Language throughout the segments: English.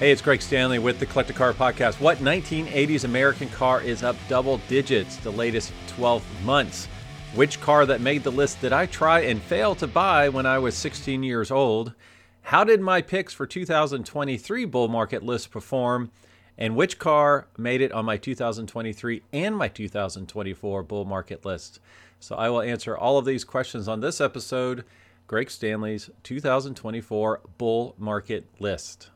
Hey, it's Greg Stanley with the Collector Car podcast. What 1980s American car is up double digits the latest 12 months? Which car that made the list did I try and fail to buy when I was 16 years old? How did my picks for 2023 bull market list perform? And which car made it on my 2023 and my 2024 bull market list? So I will answer all of these questions on this episode, Greg Stanley's 2024 bull market list.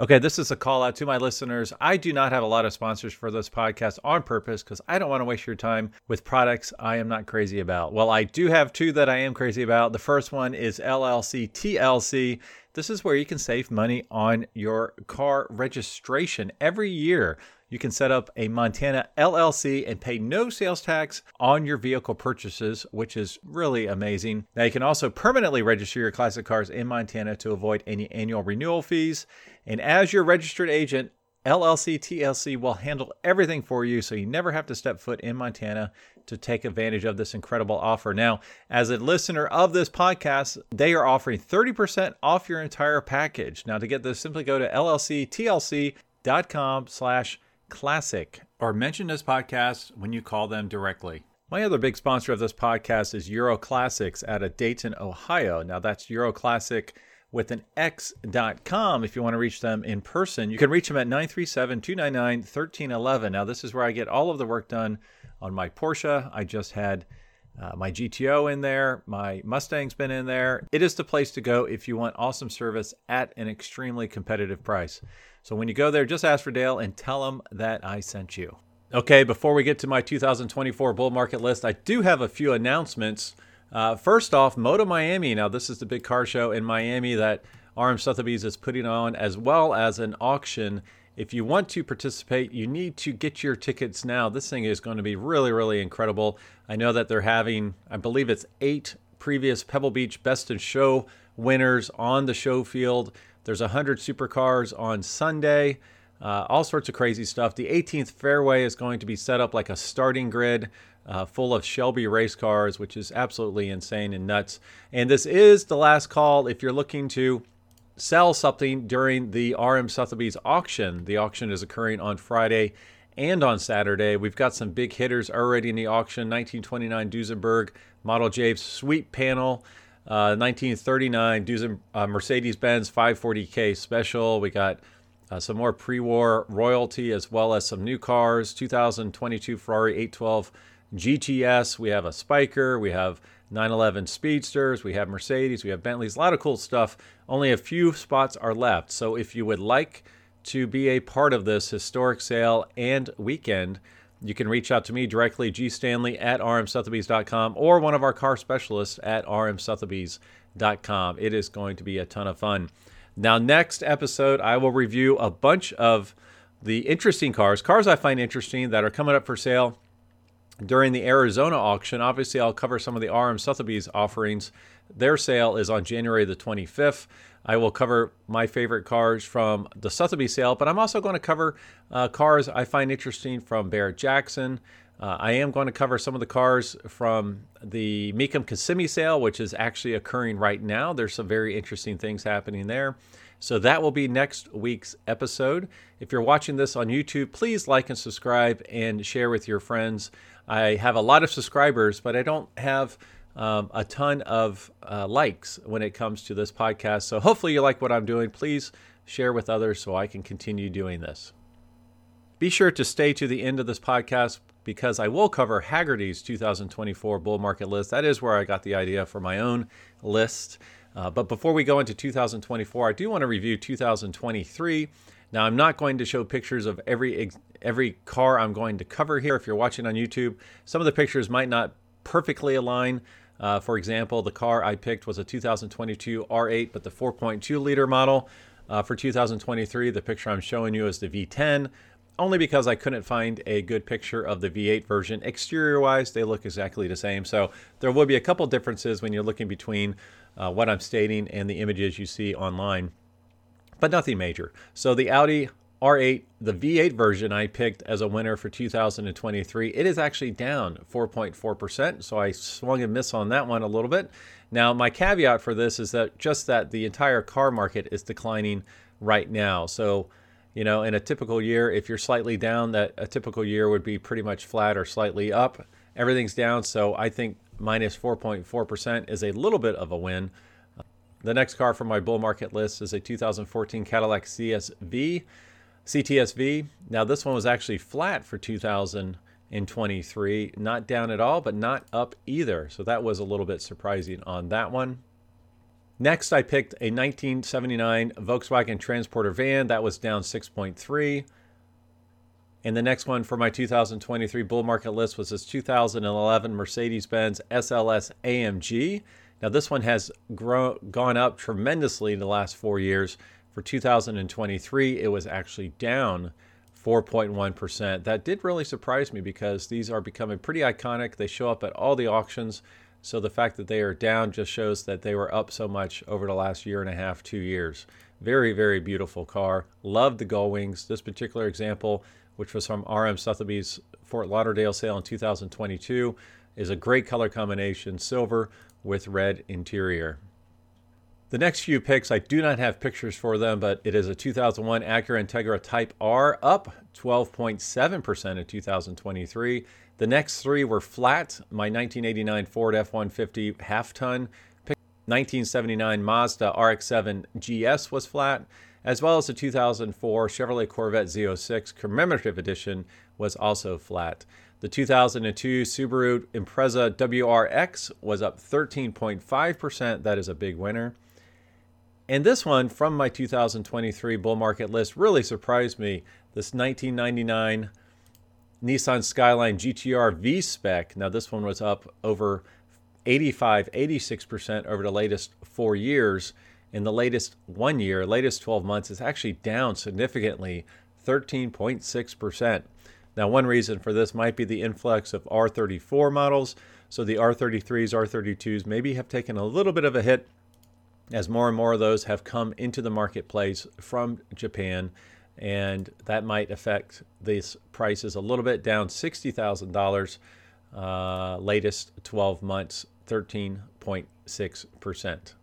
Okay, this is a call out to my listeners. I do not have a lot of sponsors for this podcast on purpose because I don't want to waste your time with products I am not crazy about. Well, I do have two that I am crazy about. The first one is LLC TLC. This is where you can save money on your car registration every year you can set up a Montana LLC and pay no sales tax on your vehicle purchases, which is really amazing. Now, you can also permanently register your classic cars in Montana to avoid any annual renewal fees. And as your registered agent, LLC TLC will handle everything for you so you never have to step foot in Montana to take advantage of this incredible offer. Now, as a listener of this podcast, they are offering 30% off your entire package. Now, to get this, simply go to llctlc.com slash Classic or mention this podcast when you call them directly. My other big sponsor of this podcast is Euro Classics out of Dayton, Ohio. Now that's Euro Classic with an X.com if you want to reach them in person. You can reach them at 937 299 1311. Now, this is where I get all of the work done on my Porsche. I just had uh, my GTO in there, my Mustang's been in there. It is the place to go if you want awesome service at an extremely competitive price. So when you go there, just ask for Dale and tell him that I sent you. Okay, before we get to my 2024 bull market list, I do have a few announcements. Uh, first off, Moto Miami. Now, this is the big car show in Miami that RM Sotheby's is putting on, as well as an auction. If you want to participate, you need to get your tickets now. This thing is going to be really, really incredible. I know that they're having, I believe it's eight previous Pebble Beach Best in Show winners on the show field. There's 100 supercars on Sunday. Uh, all sorts of crazy stuff. The 18th fairway is going to be set up like a starting grid uh, full of Shelby race cars, which is absolutely insane and nuts. And this is the last call if you're looking to sell something during the RM Sotheby's auction. The auction is occurring on Friday and on Saturday. We've got some big hitters already in the auction 1929 Duesenberg Model J sweep panel. 1939 Duesenberg uh, Mercedes Benz 540K Special. We got uh, some more pre war royalty as well as some new cars 2022 Ferrari 812 GTS. We have a Spyker. We have 911 Speedsters. We have Mercedes. We have Bentleys. A lot of cool stuff. Only a few spots are left. So if you would like to be a part of this historic sale and weekend, you can reach out to me directly, gstanley at rmsotheby's.com, or one of our car specialists at rmsotheby's.com. It is going to be a ton of fun. Now, next episode, I will review a bunch of the interesting cars, cars I find interesting that are coming up for sale during the Arizona auction. Obviously, I'll cover some of the RM Sotheby's offerings. Their sale is on January the 25th. I will cover my favorite cars from the Sotheby sale, but I'm also going to cover uh, cars I find interesting from Barrett Jackson. Uh, I am going to cover some of the cars from the Mecum Kissimmee sale, which is actually occurring right now. There's some very interesting things happening there. So that will be next week's episode. If you're watching this on YouTube, please like and subscribe and share with your friends. I have a lot of subscribers, but I don't have um, a ton of uh, likes when it comes to this podcast. So hopefully you like what I'm doing. Please share with others so I can continue doing this. Be sure to stay to the end of this podcast because I will cover Hagerty's 2024 bull market list. That is where I got the idea for my own list. Uh, but before we go into 2024, I do want to review 2023. Now, I'm not going to show pictures of every every car I'm going to cover here. If you're watching on YouTube, some of the pictures might not perfectly align uh, for example, the car I picked was a 2022 R8, but the 4.2 liter model. Uh, for 2023, the picture I'm showing you is the V10, only because I couldn't find a good picture of the V8 version. Exterior wise, they look exactly the same. So there will be a couple differences when you're looking between uh, what I'm stating and the images you see online, but nothing major. So the Audi R8, the V8 version I picked as a winner for 2023. It is actually down 4.4%, so I swung and missed on that one a little bit. Now, my caveat for this is that just that the entire car market is declining right now. So, you know, in a typical year, if you're slightly down, that a typical year would be pretty much flat or slightly up. Everything's down, so I think minus 4.4% is a little bit of a win. The next car from my bull market list is a 2014 Cadillac CSV, CTSV. Now, this one was actually flat for 2023, not down at all, but not up either. So that was a little bit surprising on that one. Next, I picked a 1979 Volkswagen Transporter van that was down 6.3. And the next one for my 2023 bull market list was this 2011 Mercedes Benz SLS AMG. Now, this one has grown, gone up tremendously in the last four years. For 2023, it was actually down 4.1%. That did really surprise me because these are becoming pretty iconic. They show up at all the auctions. So the fact that they are down just shows that they were up so much over the last year and a half, two years. Very, very beautiful car. Love the gull wings. This particular example, which was from RM Sotheby's Fort Lauderdale sale in 2022, is a great color combination silver with red interior. The next few picks, I do not have pictures for them, but it is a 2001 Acura Integra Type R, up 12.7% in 2023. The next three were flat. My 1989 Ford F 150 half ton, 1979 Mazda RX 7 GS was flat, as well as the 2004 Chevrolet Corvette Z06 Commemorative Edition was also flat. The 2002 Subaru Impreza WRX was up 13.5%. That is a big winner. And this one from my 2023 bull market list really surprised me. This 1999 Nissan Skyline GTR V Spec. Now, this one was up over 85, 86% over the latest four years. In the latest one year, latest 12 months, is actually down significantly, 13.6%. Now, one reason for this might be the influx of R34 models. So the R33s, R32s maybe have taken a little bit of a hit as more and more of those have come into the marketplace from Japan. And that might affect these prices a little bit, down $60,000 uh, latest 12 months, 13.6%.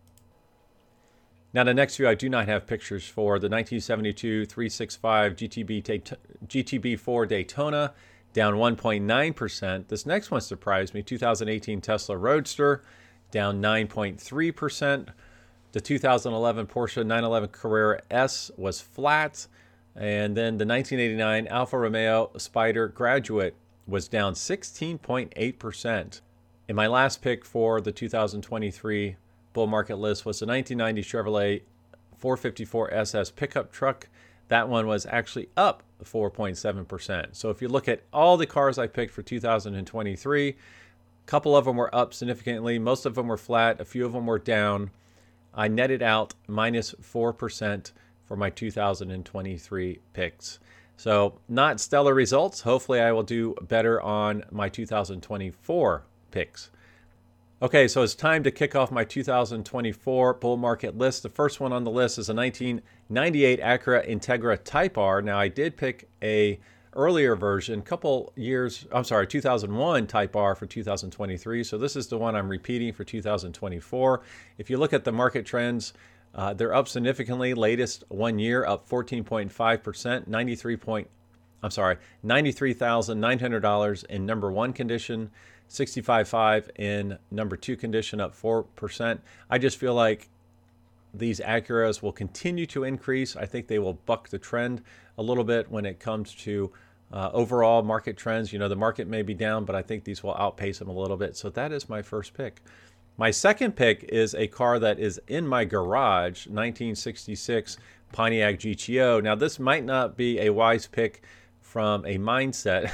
Now, the next few I do not have pictures for. The 1972 365 GTB, GTB4 Daytona, down 1.9%. This next one surprised me 2018 Tesla Roadster, down 9.3%. The 2011 Porsche 911 Carrera S was flat. And then the 1989 Alfa Romeo Spider Graduate was down 16.8%. And my last pick for the 2023 bull market list was the 1990 Chevrolet 454 SS pickup truck. That one was actually up 4.7%. So if you look at all the cars I picked for 2023, a couple of them were up significantly, most of them were flat, a few of them were down. I netted out minus 4% for my 2023 picks. So, not stellar results. Hopefully, I will do better on my 2024 picks. Okay, so it's time to kick off my 2024 bull market list. The first one on the list is a 1998 Acura Integra Type R. Now, I did pick a earlier version, couple years, I'm sorry, 2001 Type R for 2023. So this is the one I'm repeating for 2024. If you look at the market trends, uh, they're up significantly. Latest one year up 14.5%, 93 point, I'm sorry, $93,900 in number one condition. 65.5 in number two condition, up 4%. I just feel like these Acuras will continue to increase. I think they will buck the trend a little bit when it comes to uh, overall market trends. You know, the market may be down, but I think these will outpace them a little bit. So that is my first pick. My second pick is a car that is in my garage, 1966 Pontiac GTO. Now, this might not be a wise pick from a mindset.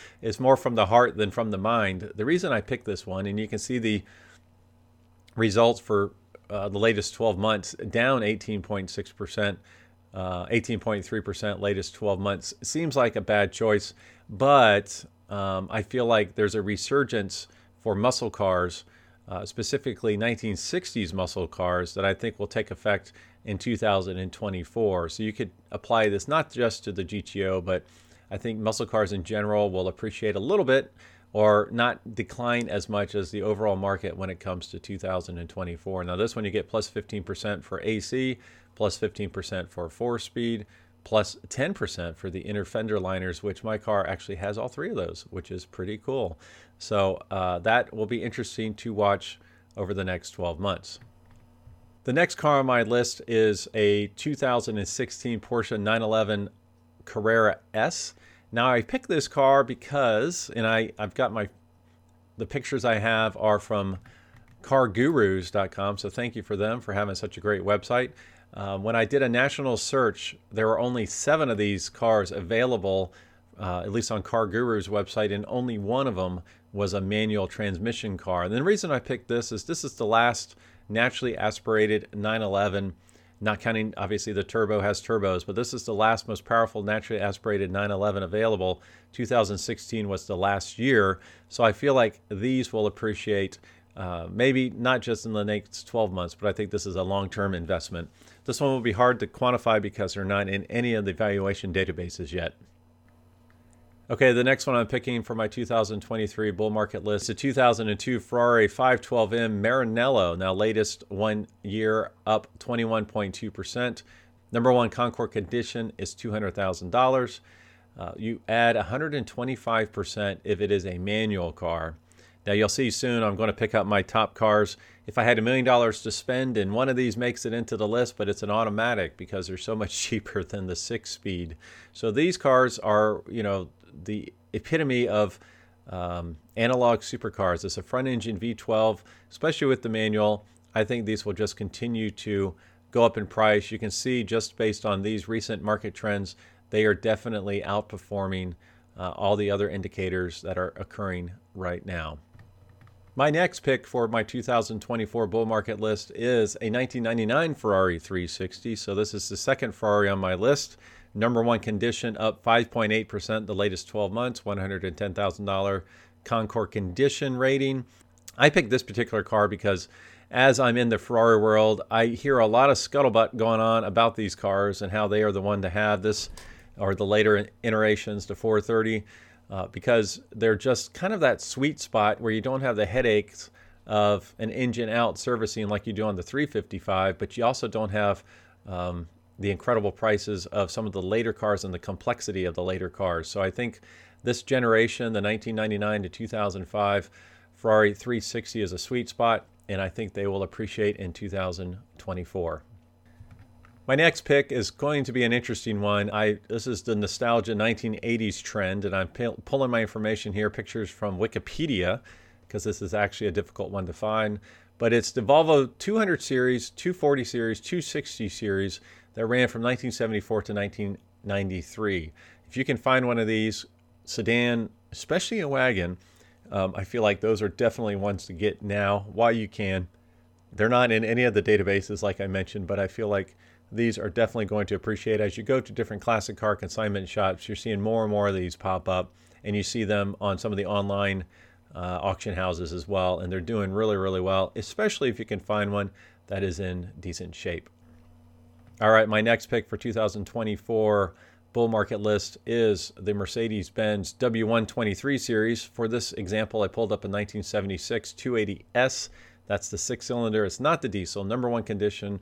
it's more from the heart than from the mind. The reason I picked this one, and you can see the results for uh, the latest 12 months, down 18.6%, uh, 18.3% latest 12 months. Seems like a bad choice, but um, I feel like there's a resurgence for muscle cars. Uh, specifically 1960s muscle cars that I think will take effect in 2024. So you could apply this not just to the GTO, but I think muscle cars in general will appreciate a little bit or not decline as much as the overall market when it comes to 2024. Now, this one you get plus 15% for AC, plus 15% for four speed, plus 10% for the inner fender liners, which my car actually has all three of those, which is pretty cool. So uh, that will be interesting to watch over the next 12 months. The next car on my list is a 2016 Porsche 911 Carrera S. Now I picked this car because, and I, I've got my, the pictures I have are from cargurus.com. So thank you for them for having such a great website. Um, when I did a national search, there were only seven of these cars available, uh, at least on Car Guru's website, and only one of them was a manual transmission car. And the reason I picked this is this is the last naturally aspirated 911, not counting obviously the turbo has turbos, but this is the last most powerful naturally aspirated 911 available. 2016 was the last year, so I feel like these will appreciate. Uh, maybe not just in the next 12 months, but I think this is a long term investment. This one will be hard to quantify because they're not in any of the valuation databases yet. Okay, the next one I'm picking for my 2023 bull market list is a 2002 Ferrari 512M Maranello. Now, latest one year up 21.2%. Number one Concours condition is $200,000. Uh, you add 125% if it is a manual car. Now, you'll see soon I'm going to pick up my top cars. If I had a million dollars to spend and one of these makes it into the list, but it's an automatic because they're so much cheaper than the six speed. So these cars are, you know, the epitome of um, analog supercars. It's a front engine V12, especially with the manual. I think these will just continue to go up in price. You can see just based on these recent market trends, they are definitely outperforming uh, all the other indicators that are occurring right now. My next pick for my 2024 bull market list is a 1999 Ferrari 360. So this is the second Ferrari on my list. Number one condition up 5.8% the latest 12 months, $110,000 Concours condition rating. I picked this particular car because as I'm in the Ferrari world, I hear a lot of scuttlebutt going on about these cars and how they are the one to have this or the later iterations to 430 uh, because they're just kind of that sweet spot where you don't have the headaches of an engine out servicing like you do on the 355, but you also don't have um, the incredible prices of some of the later cars and the complexity of the later cars. So I think this generation, the 1999 to 2005 Ferrari 360, is a sweet spot, and I think they will appreciate in 2024. My next pick is going to be an interesting one. I this is the nostalgia 1980s trend, and I'm pulling my information here, pictures from Wikipedia, because this is actually a difficult one to find. But it's the Volvo 200 series, 240 series, 260 series that ran from 1974 to 1993. If you can find one of these sedan, especially a wagon, um, I feel like those are definitely ones to get now while you can. They're not in any of the databases, like I mentioned, but I feel like these are definitely going to appreciate as you go to different classic car consignment shops. You're seeing more and more of these pop up, and you see them on some of the online uh, auction houses as well, and they're doing really, really well, especially if you can find one that is in decent shape. All right, my next pick for 2024 bull market list is the Mercedes Benz W123 series. For this example, I pulled up a 1976 280S. That's the six cylinder, it's not the diesel, number one condition.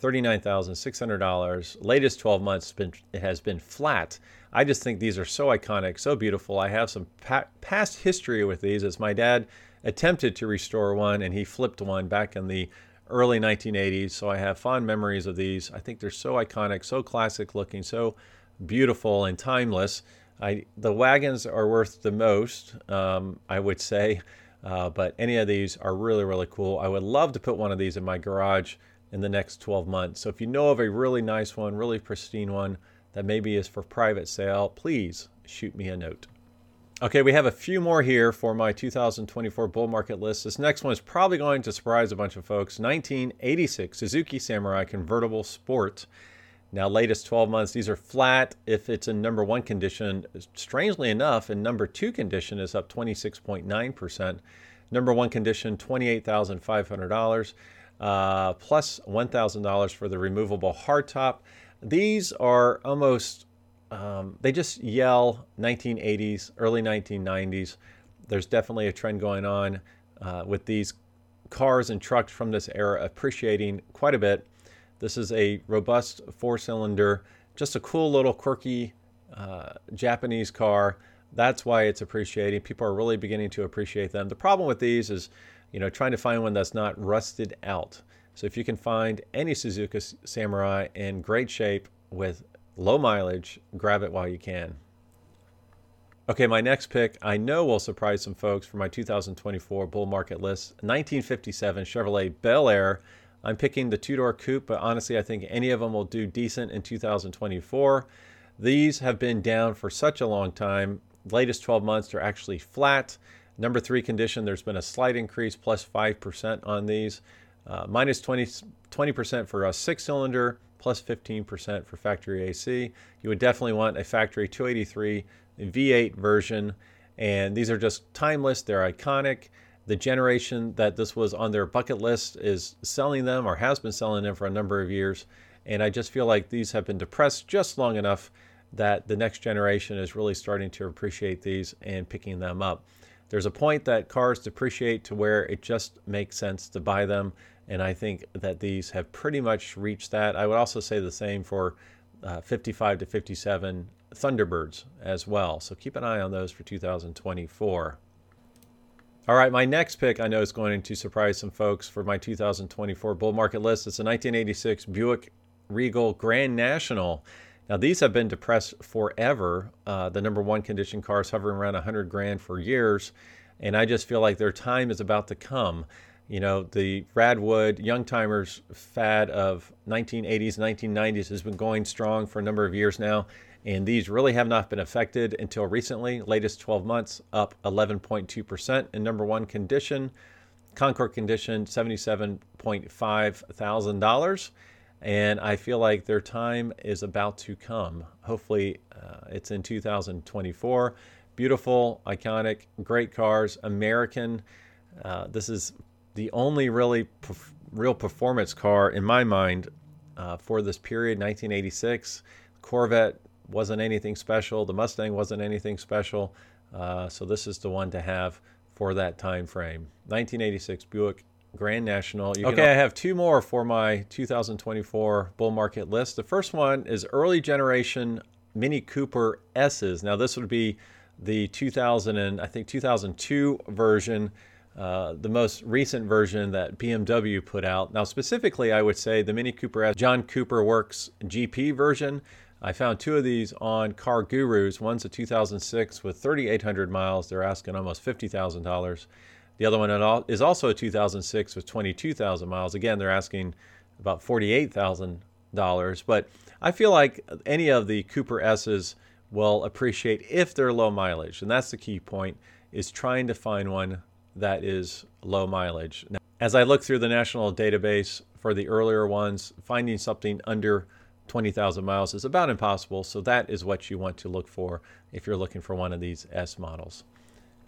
$39,600. Latest 12 months been, it has been flat. I just think these are so iconic, so beautiful. I have some pa- past history with these as my dad attempted to restore one and he flipped one back in the early 1980s. So I have fond memories of these. I think they're so iconic, so classic looking, so beautiful and timeless. I, the wagons are worth the most, um, I would say, uh, but any of these are really, really cool. I would love to put one of these in my garage in the next 12 months. So if you know of a really nice one, really pristine one that maybe is for private sale, please shoot me a note. Okay, we have a few more here for my 2024 bull market list. This next one is probably going to surprise a bunch of folks. 1986 Suzuki Samurai convertible sport. Now, latest 12 months, these are flat if it's in number one condition. Strangely enough, in number two condition is up 26.9%. Number one condition, $28,500 uh, plus $1,000 for the removable hardtop. These are almost, um, they just yell 1980s, early 1990s. There's definitely a trend going on uh, with these cars and trucks from this era appreciating quite a bit. This is a robust four cylinder, just a cool little quirky uh, Japanese car. That's why it's appreciating. People are really beginning to appreciate them. The problem with these is, you know, trying to find one that's not rusted out. So if you can find any Suzuki Samurai in great shape with low mileage, grab it while you can. Okay, my next pick I know will surprise some folks for my 2024 bull market list 1957 Chevrolet Bel Air. I'm picking the two door coupe, but honestly, I think any of them will do decent in 2024. These have been down for such a long time. Latest 12 months, they're actually flat. Number three condition, there's been a slight increase, plus 5% on these, uh, minus 20, 20% for a six cylinder, plus 15% for factory AC. You would definitely want a factory 283 V8 version, and these are just timeless, they're iconic. The generation that this was on their bucket list is selling them or has been selling them for a number of years. And I just feel like these have been depressed just long enough that the next generation is really starting to appreciate these and picking them up. There's a point that cars depreciate to where it just makes sense to buy them. And I think that these have pretty much reached that. I would also say the same for uh, 55 to 57 Thunderbirds as well. So keep an eye on those for 2024. All right, my next pick I know is going to surprise some folks for my 2024 bull market list. It's a 1986 Buick Regal Grand National. Now these have been depressed forever. Uh, the number one condition cars hovering around 100 grand for years, and I just feel like their time is about to come. You know, the Radwood Young Timers fad of 1980s, 1990s has been going strong for a number of years now, and these really have not been affected until recently. Latest 12 months up 11.2% in number one condition. Concord condition $77.5 thousand and I feel like their time is about to come. Hopefully, uh, it's in 2024. Beautiful, iconic, great cars, American. Uh, this is the only really perf- real performance car in my mind uh, for this period, 1986. Corvette wasn't anything special. The Mustang wasn't anything special. Uh, so this is the one to have for that time frame. 1986 Buick Grand National. You okay, I have two more for my 2024 bull market list. The first one is early generation Mini Cooper S's. Now this would be the 2000 and I think 2002 version, uh, the most recent version that BMW put out. Now specifically, I would say the Mini Cooper S John Cooper Works GP version. I found two of these on Car Gurus. One's a 2006 with 3,800 miles. They're asking almost $50,000. The other one is also a 2006 with 22,000 miles. Again, they're asking about $48,000. But I feel like any of the Cooper S's will appreciate if they're low mileage. And that's the key point is trying to find one that is low mileage. Now, as I look through the national database for the earlier ones, finding something under 20,000 miles is about impossible. So that is what you want to look for if you're looking for one of these S models.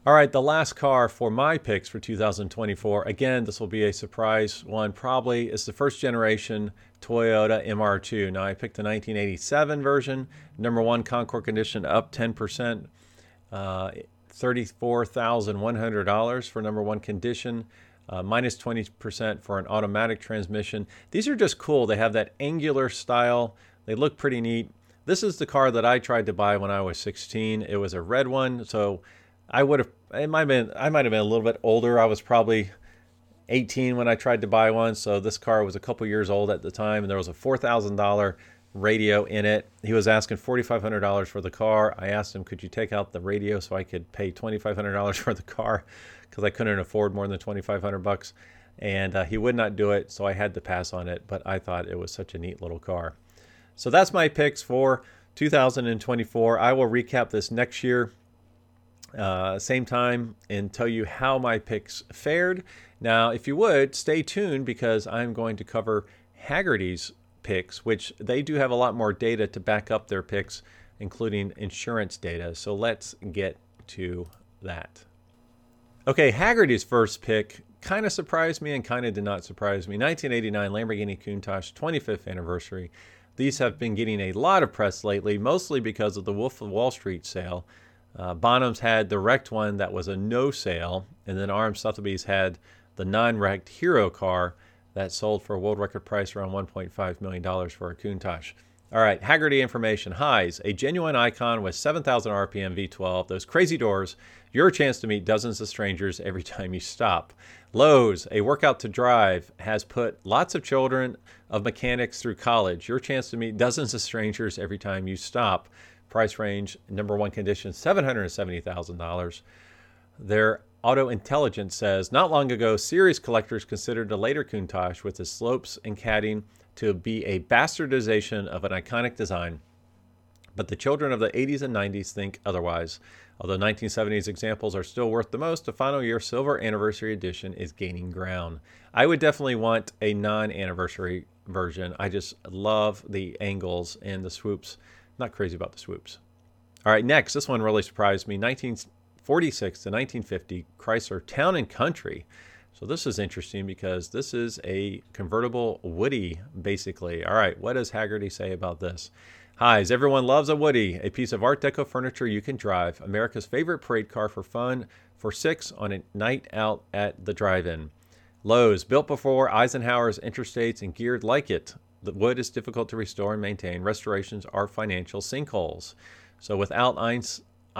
All right, the last car for my picks for 2024. Again, this will be a surprise one. Probably is the first generation Toyota MR2. Now, I picked the 1987 version. Number one Concours condition up 10%, uh, $34,100 for number one condition. Uh, minus 20% for an automatic transmission. These are just cool. They have that angular style. They look pretty neat. This is the car that I tried to buy when I was 16. It was a red one, so I would have. It might have been. I might have been a little bit older. I was probably 18 when I tried to buy one. So this car was a couple years old at the time, and there was a four thousand dollar radio in it. He was asking forty five hundred dollars for the car. I asked him, could you take out the radio so I could pay twenty five hundred dollars for the car because I couldn't afford more than twenty five hundred bucks, and uh, he would not do it. So I had to pass on it. But I thought it was such a neat little car. So that's my picks for 2024. I will recap this next year uh, same time and tell you how my picks fared. Now, if you would, stay tuned because I'm going to cover Hagerty's picks, which they do have a lot more data to back up their picks, including insurance data. So let's get to that. Okay, Hagerty's first pick kind of surprised me and kind of did not surprise me. 1989 Lamborghini Countach 25th anniversary. These have been getting a lot of press lately, mostly because of the Wolf of Wall Street sale. Uh, Bonhams had the wrecked one that was a no sale, and then RM Sotheby's had the non wrecked hero car that sold for a world record price around $1.5 million for a Countach. All right, Hagerty information. Highs, a genuine icon with 7,000 RPM V12. Those crazy doors, your chance to meet dozens of strangers every time you stop. Lows, a workout to drive, has put lots of children of mechanics through college. Your chance to meet dozens of strangers every time you stop. Price range, number one condition, $770,000. Their Auto Intelligence says not long ago, series collectors considered a later Countach with the slopes and caddying to be a bastardization of an iconic design. But the children of the 80s and 90s think otherwise. Although 1970s examples are still worth the most, the final year silver anniversary edition is gaining ground. I would definitely want a non anniversary version. I just love the angles and the swoops. Not crazy about the swoops. All right, next, this one really surprised me. 1946 to 1950 Chrysler Town and Country so this is interesting because this is a convertible Woody, basically. All right, what does Hagerty say about this? Highs, everyone loves a Woody, a piece of Art Deco furniture you can drive. America's favorite parade car for fun for six on a night out at the drive-in. Lows, built before Eisenhower's interstates and geared like it. The wood is difficult to restore and maintain. Restorations are financial sinkholes. So without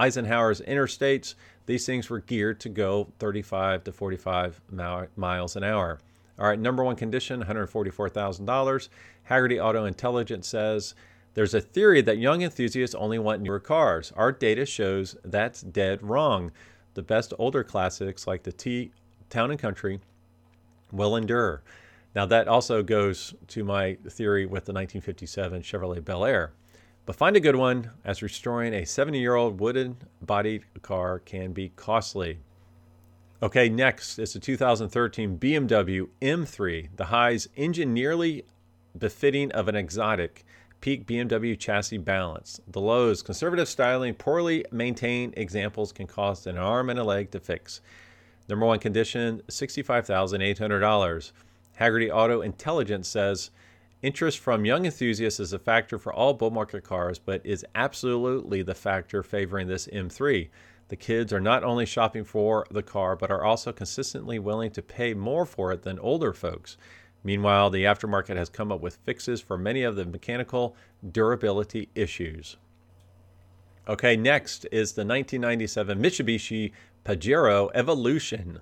Eisenhower's interstates, these things were geared to go 35 to 45 miles an hour. All right, number one condition, $144,000. Hagerty Auto Intelligence says there's a theory that young enthusiasts only want newer cars. Our data shows that's dead wrong. The best older classics like the T Town and Country will endure. Now, that also goes to my theory with the 1957 Chevrolet Bel Air. But find a good one, as restoring a 70 year old wooden bodied car can be costly. Okay, next is the 2013 BMW M3, the highs engine nearly befitting of an exotic peak BMW chassis balance. The lows, conservative styling, poorly maintained examples can cost an arm and a leg to fix. Number one condition, $65,800. Hagerty Auto Intelligence says Interest from young enthusiasts is a factor for all bull market cars, but is absolutely the factor favoring this M3. The kids are not only shopping for the car, but are also consistently willing to pay more for it than older folks. Meanwhile, the aftermarket has come up with fixes for many of the mechanical durability issues. Okay, next is the 1997 Mitsubishi Pajero Evolution.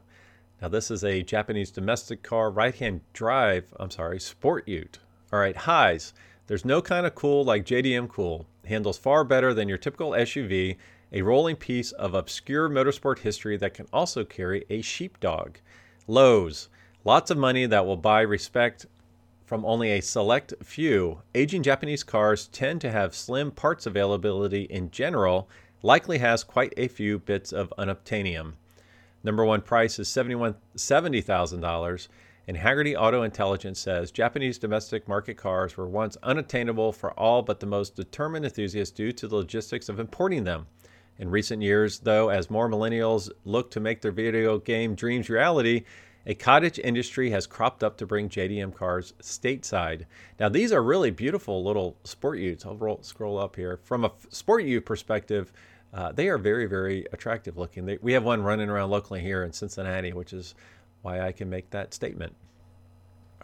Now, this is a Japanese domestic car, right hand drive, I'm sorry, sport ute. All right, highs. There's no kind of cool like JDM Cool. Handles far better than your typical SUV, a rolling piece of obscure motorsport history that can also carry a sheepdog. Lows. Lots of money that will buy respect from only a select few. Aging Japanese cars tend to have slim parts availability in general, likely has quite a few bits of unobtainium. Number one price is $70,000. And Hagerty Auto Intelligence says Japanese domestic market cars were once unattainable for all but the most determined enthusiasts due to the logistics of importing them. In recent years, though, as more millennials look to make their video game dreams reality, a cottage industry has cropped up to bring JDM cars stateside. Now, these are really beautiful little sport utes. I'll roll, scroll up here. From a sport ute perspective, uh, they are very, very attractive looking. They, we have one running around locally here in Cincinnati, which is why I can make that statement.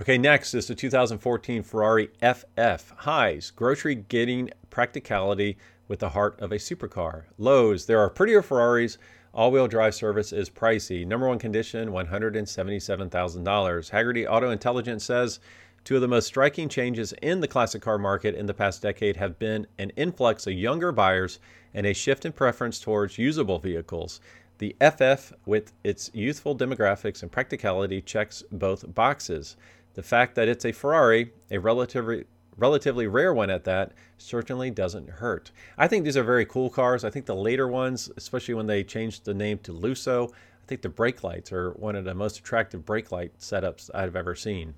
Okay, next is the 2014 Ferrari FF. Highs, grocery getting practicality with the heart of a supercar. Lows, there are prettier Ferraris. All wheel drive service is pricey. Number one condition, $177,000. Hagerty Auto Intelligence says two of the most striking changes in the classic car market in the past decade have been an influx of younger buyers and a shift in preference towards usable vehicles. The FF, with its youthful demographics and practicality, checks both boxes. The fact that it's a Ferrari, a relatively relatively rare one at that, certainly doesn't hurt. I think these are very cool cars. I think the later ones, especially when they changed the name to Lusso, I think the brake lights are one of the most attractive brake light setups I've ever seen.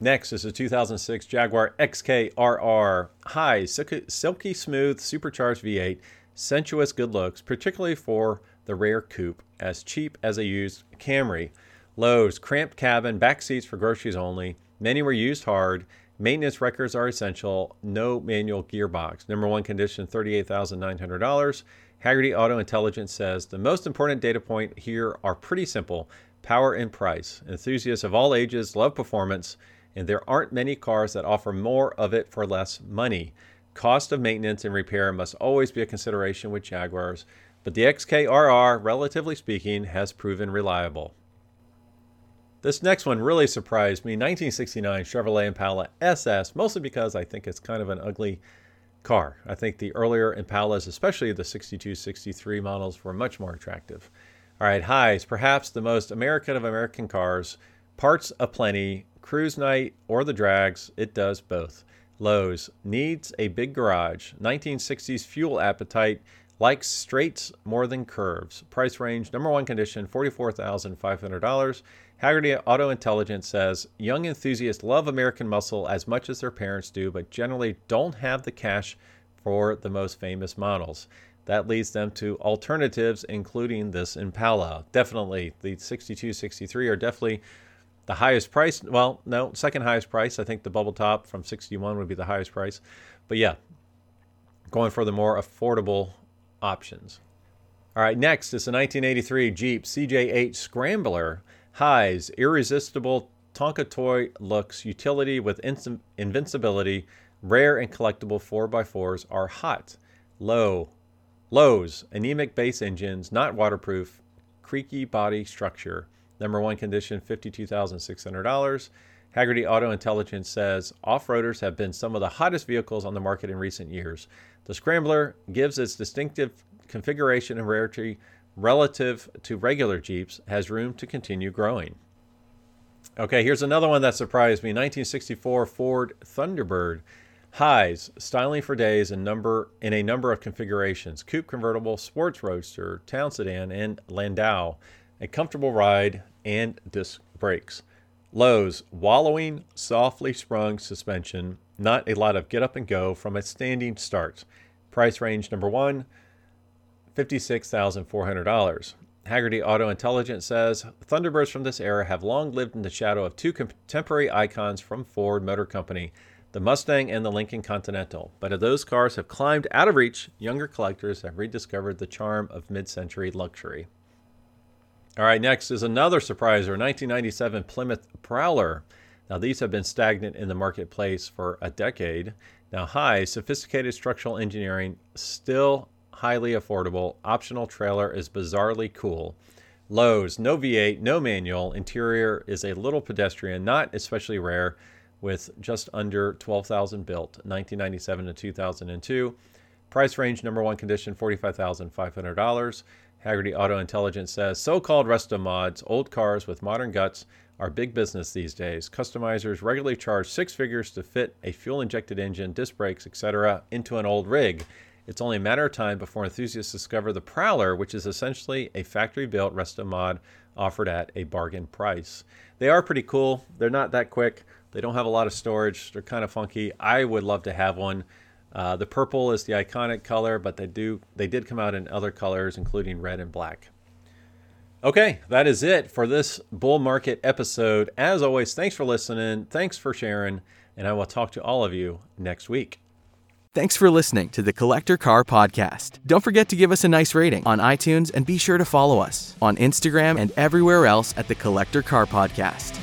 Next is a 2006 Jaguar XK RR. High, silky, silky smooth, supercharged V8, sensuous good looks, particularly for the rare coupe, as cheap as a used Camry. Lows, cramped cabin, back seats for groceries only. Many were used hard. Maintenance records are essential. No manual gearbox. Number one condition, $38,900. Hagerty Auto Intelligence says the most important data point here are pretty simple. power and price. Enthusiasts of all ages love performance, and there aren't many cars that offer more of it for less money. Cost of maintenance and repair must always be a consideration with Jaguars, but the XKRR, relatively speaking, has proven reliable. This next one really surprised me 1969 Chevrolet Impala SS, mostly because I think it's kind of an ugly car. I think the earlier Impalas, especially the 62 63 models, were much more attractive. All right, highs, perhaps the most American of American cars, parts aplenty, cruise night, or the drags, it does both. Lows, needs a big garage, 1960s fuel appetite, likes straights more than curves. Price range, number one condition, $44,500. Hagerty Auto Intelligence says young enthusiasts love American muscle as much as their parents do, but generally don't have the cash for the most famous models. That leads them to alternatives, including this Impala. Definitely, the 62, 63 are definitely the highest price. Well, no, second highest price. I think the bubble top from 61 would be the highest price. But yeah, going for the more affordable options. All right, next is the 1983 Jeep CJ8 Scrambler. Highs, irresistible Tonka toy looks, utility with invincibility, rare and collectible 4x4s are hot. Low, Lows, anemic base engines, not waterproof, creaky body structure. Number one condition, $52,600. Hagerty Auto Intelligence says off roaders have been some of the hottest vehicles on the market in recent years. The Scrambler gives its distinctive configuration and rarity relative to regular Jeeps, has room to continue growing. Okay, here's another one that surprised me 1964 Ford Thunderbird Highs, styling for days in number in a number of configurations: coupe convertible, sports roadster, town sedan, and landau. A comfortable ride and disc brakes. Lows, wallowing, softly sprung suspension. Not a lot of get up and go from a standing start. Price range number one, $56,400. Hagerty Auto Intelligence says Thunderbirds from this era have long lived in the shadow of two contemporary icons from Ford Motor Company the Mustang and the Lincoln Continental. But as those cars have climbed out of reach, younger collectors have rediscovered the charm of mid century luxury. All right, next is another surpriser 1997 Plymouth Prowler. Now, these have been stagnant in the marketplace for a decade. Now, high, sophisticated structural engineering, still highly affordable. Optional trailer is bizarrely cool. Lows, no V8, no manual. Interior is a little pedestrian, not especially rare with just under 12,000 built, 1997 to 2002. Price range number one condition $45,500. Hagerty Auto Intelligence says so called resto mods, old cars with modern guts, are big business these days. Customizers regularly charge six figures to fit a fuel injected engine, disc brakes, etc., into an old rig. It's only a matter of time before enthusiasts discover the Prowler, which is essentially a factory built resto mod offered at a bargain price. They are pretty cool. They're not that quick. They don't have a lot of storage. They're kind of funky. I would love to have one. Uh, the purple is the iconic color, but they do they did come out in other colors, including red and black. Okay, that is it for this bull market episode. As always, thanks for listening. Thanks for sharing, and I will talk to all of you next week. Thanks for listening to the Collector Car Podcast. Don't forget to give us a nice rating on iTunes and be sure to follow us on Instagram and everywhere else at the Collector Car Podcast.